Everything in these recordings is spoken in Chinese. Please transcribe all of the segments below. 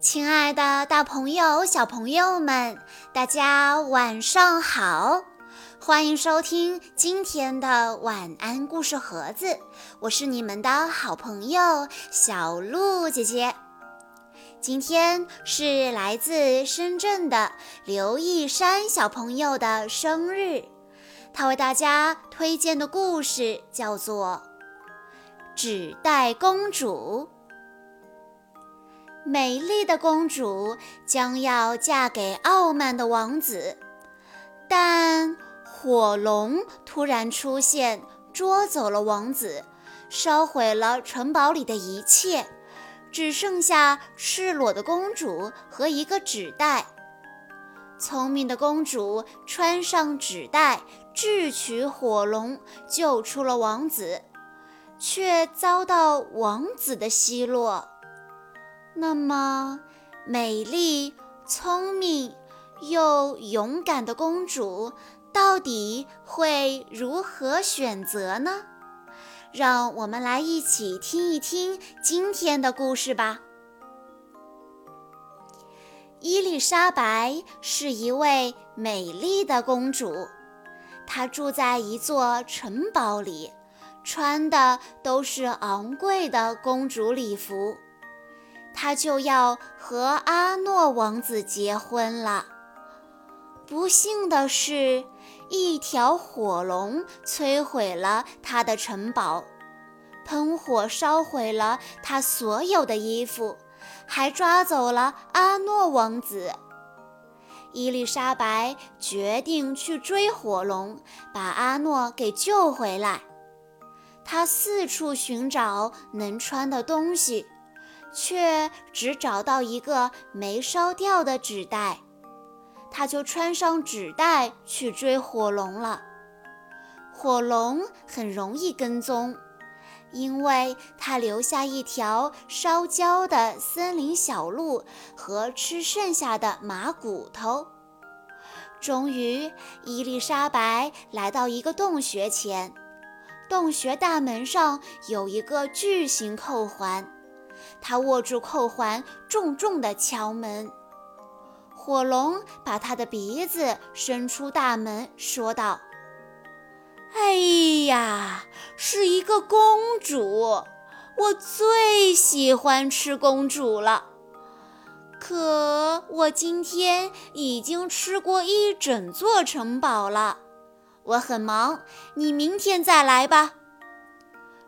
亲爱的，大朋友、小朋友们，大家晚上好！欢迎收听今天的晚安故事盒子，我是你们的好朋友小鹿姐姐。今天是来自深圳的刘一山小朋友的生日，他为大家推荐的故事叫做《纸袋公主》。美丽的公主将要嫁给傲慢的王子，但火龙突然出现，捉走了王子，烧毁了城堡里的一切，只剩下赤裸的公主和一个纸袋。聪明的公主穿上纸袋，智取火龙，救出了王子，却遭到王子的奚落。那么，美丽、聪明又勇敢的公主到底会如何选择呢？让我们来一起听一听今天的故事吧。伊丽莎白是一位美丽的公主，她住在一座城堡里，穿的都是昂贵的公主礼服。他就要和阿诺王子结婚了。不幸的是，一条火龙摧毁了他的城堡，喷火烧毁了他所有的衣服，还抓走了阿诺王子。伊丽莎白决定去追火龙，把阿诺给救回来。她四处寻找能穿的东西。却只找到一个没烧掉的纸袋，他就穿上纸袋去追火龙了。火龙很容易跟踪，因为它留下一条烧焦的森林小路和吃剩下的马骨头。终于，伊丽莎白来到一个洞穴前，洞穴大门上有一个巨型扣环。他握住扣环，重重地敲门。火龙把他的鼻子伸出大门，说道：“哎呀，是一个公主！我最喜欢吃公主了。可我今天已经吃过一整座城堡了，我很忙，你明天再来吧。”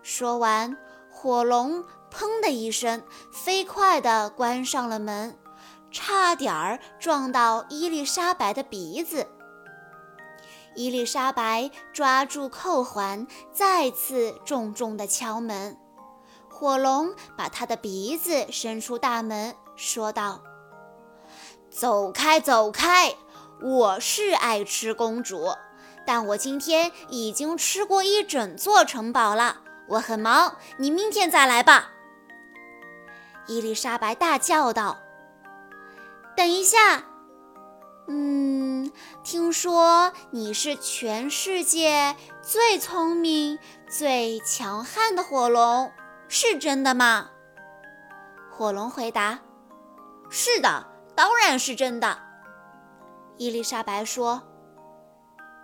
说完，火龙。砰的一声，飞快地关上了门，差点儿撞到伊丽莎白的鼻子。伊丽莎白抓住扣环，再次重重地敲门。火龙把他的鼻子伸出大门，说道：“走开，走开！我是爱吃公主，但我今天已经吃过一整座城堡了。我很忙，你明天再来吧。”伊丽莎白大叫道：“等一下，嗯，听说你是全世界最聪明、最强悍的火龙，是真的吗？”火龙回答：“是的，当然是真的。”伊丽莎白说：“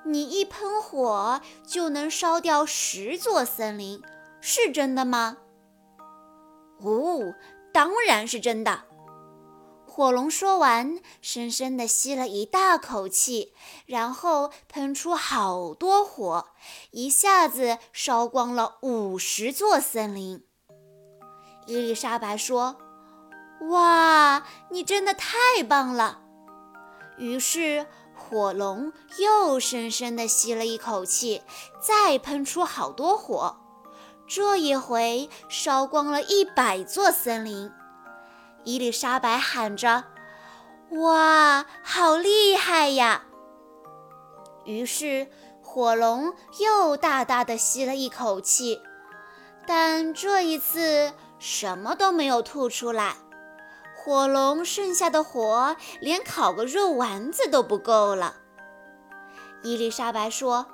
你一喷火就能烧掉十座森林，是真的吗？”哦。当然是真的。火龙说完，深深地吸了一大口气，然后喷出好多火，一下子烧光了五十座森林。伊丽莎白说：“哇，你真的太棒了！”于是火龙又深深地吸了一口气，再喷出好多火。这一回烧光了一百座森林，伊丽莎白喊着：“哇，好厉害呀！”于是火龙又大大的吸了一口气，但这一次什么都没有吐出来。火龙剩下的火连烤个肉丸子都不够了。伊丽莎白说：“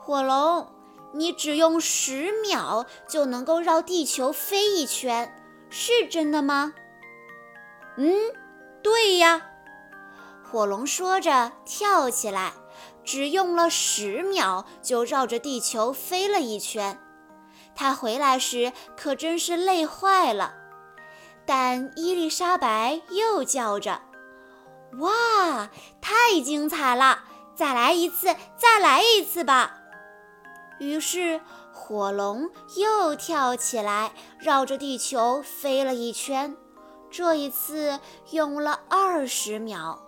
火龙。”你只用十秒就能够绕地球飞一圈，是真的吗？嗯，对呀。火龙说着，跳起来，只用了十秒就绕着地球飞了一圈。他回来时可真是累坏了。但伊丽莎白又叫着：“哇，太精彩了！再来一次，再来一次吧！”于是火龙又跳起来，绕着地球飞了一圈。这一次用了二十秒。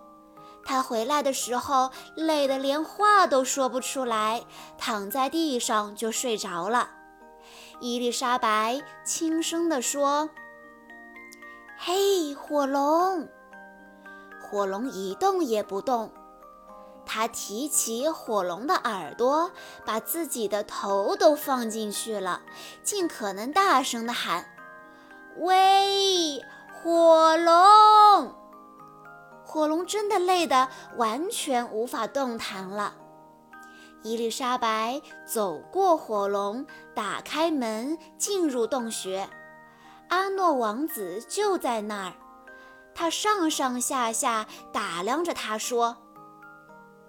他回来的时候累得连话都说不出来，躺在地上就睡着了。伊丽莎白轻声地说：“嘿，火龙！”火龙一动也不动。他提起火龙的耳朵，把自己的头都放进去了，尽可能大声地喊：“喂，火龙！”火龙真的累得完全无法动弹了。伊丽莎白走过火龙，打开门，进入洞穴。阿诺王子就在那儿，他上上下下打量着他，说：“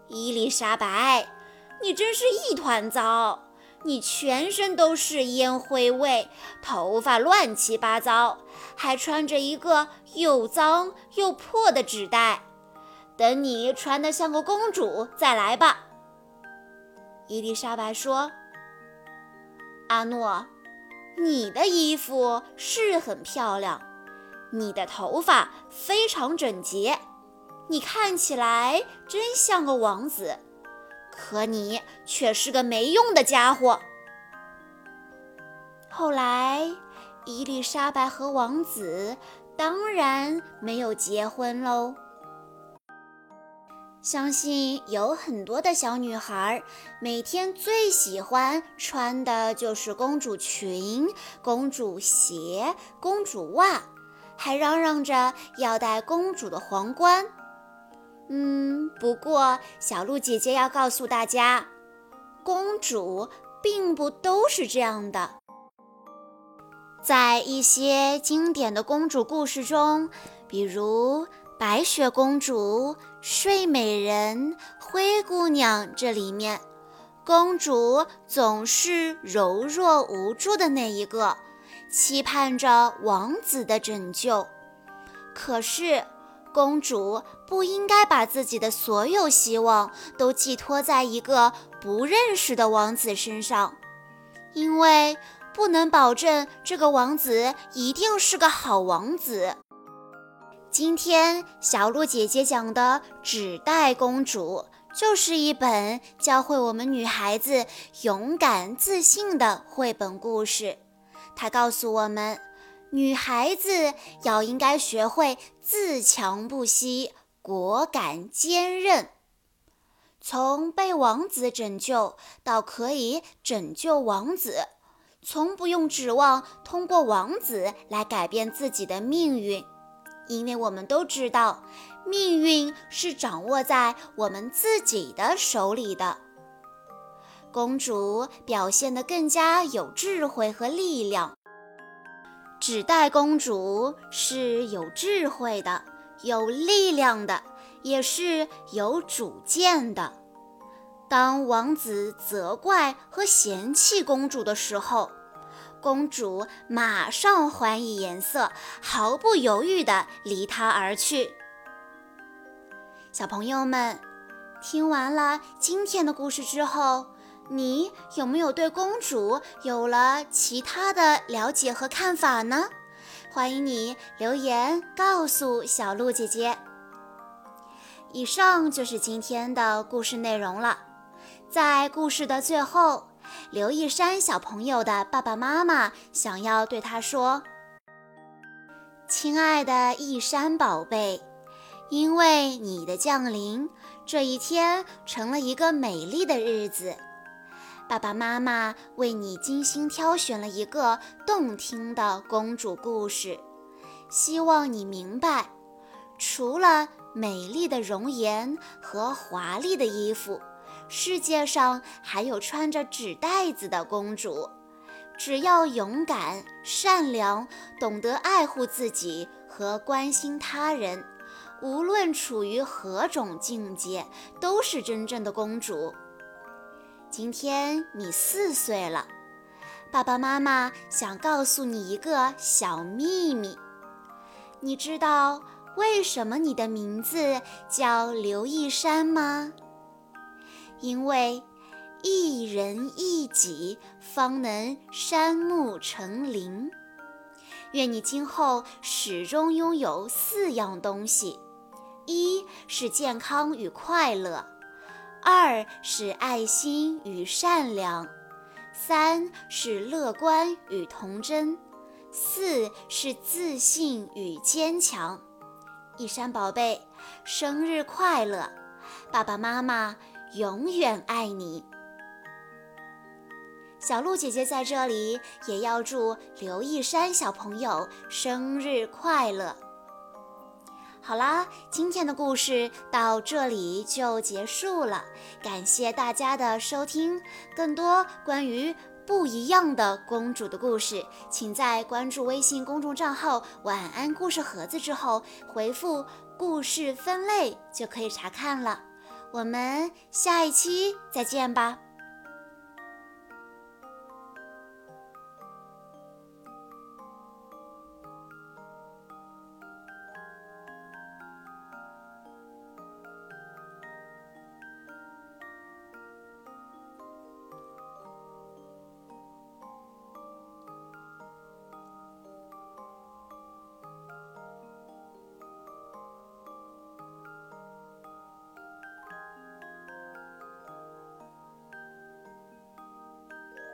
伊丽莎白，你真是一团糟！你全身都是烟灰味，头发乱七八糟。”还穿着一个又脏又破的纸袋，等你穿得像个公主再来吧。伊丽莎白说：“阿诺，你的衣服是很漂亮，你的头发非常整洁，你看起来真像个王子，可你却是个没用的家伙。”后来。伊丽莎白和王子当然没有结婚喽。相信有很多的小女孩每天最喜欢穿的就是公主裙、公主鞋、公主袜，还嚷嚷着要戴公主的皇冠。嗯，不过小鹿姐姐要告诉大家，公主并不都是这样的。在一些经典的公主故事中，比如白雪公主、睡美人、灰姑娘，这里面，公主总是柔弱无助的那一个，期盼着王子的拯救。可是，公主不应该把自己的所有希望都寄托在一个不认识的王子身上，因为。不能保证这个王子一定是个好王子。今天小鹿姐姐讲的《纸袋公主》就是一本教会我们女孩子勇敢自信的绘本故事。它告诉我们，女孩子要应该学会自强不息、果敢坚韧，从被王子拯救到可以拯救王子。从不用指望通过王子来改变自己的命运，因为我们都知道，命运是掌握在我们自己的手里的。公主表现得更加有智慧和力量。纸袋公主是有智慧的、有力量的，也是有主见的。当王子责怪和嫌弃公主的时候，公主马上还以颜色，毫不犹豫地离他而去。小朋友们，听完了今天的故事之后，你有没有对公主有了其他的了解和看法呢？欢迎你留言告诉小鹿姐姐。以上就是今天的故事内容了。在故事的最后，刘一山小朋友的爸爸妈妈想要对他说：“亲爱的一山宝贝，因为你的降临，这一天成了一个美丽的日子。爸爸妈妈为你精心挑选了一个动听的公主故事，希望你明白，除了美丽的容颜和华丽的衣服。”世界上还有穿着纸袋子的公主，只要勇敢、善良，懂得爱护自己和关心他人，无论处于何种境界，都是真正的公主。今天你四岁了，爸爸妈妈想告诉你一个小秘密。你知道为什么你的名字叫刘一山吗？因为。一人一己，方能山木成林。愿你今后始终拥有四样东西：一是健康与快乐，二是爱心与善良，三是乐观与童真，四是自信与坚强。一山宝贝，生日快乐！爸爸妈妈永远爱你。小鹿姐姐在这里也要祝刘一山小朋友生日快乐。好啦，今天的故事到这里就结束了，感谢大家的收听。更多关于不一样的公主的故事，请在关注微信公众账号“晚安故事盒子”之后回复“故事分类”就可以查看了。我们下一期再见吧。